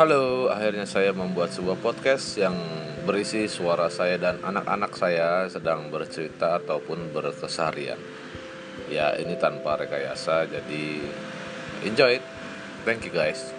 Halo, akhirnya saya membuat sebuah podcast yang berisi suara saya dan anak-anak saya sedang bercerita ataupun berkesarian. Ya, ini tanpa rekayasa, jadi enjoy it. Thank you guys.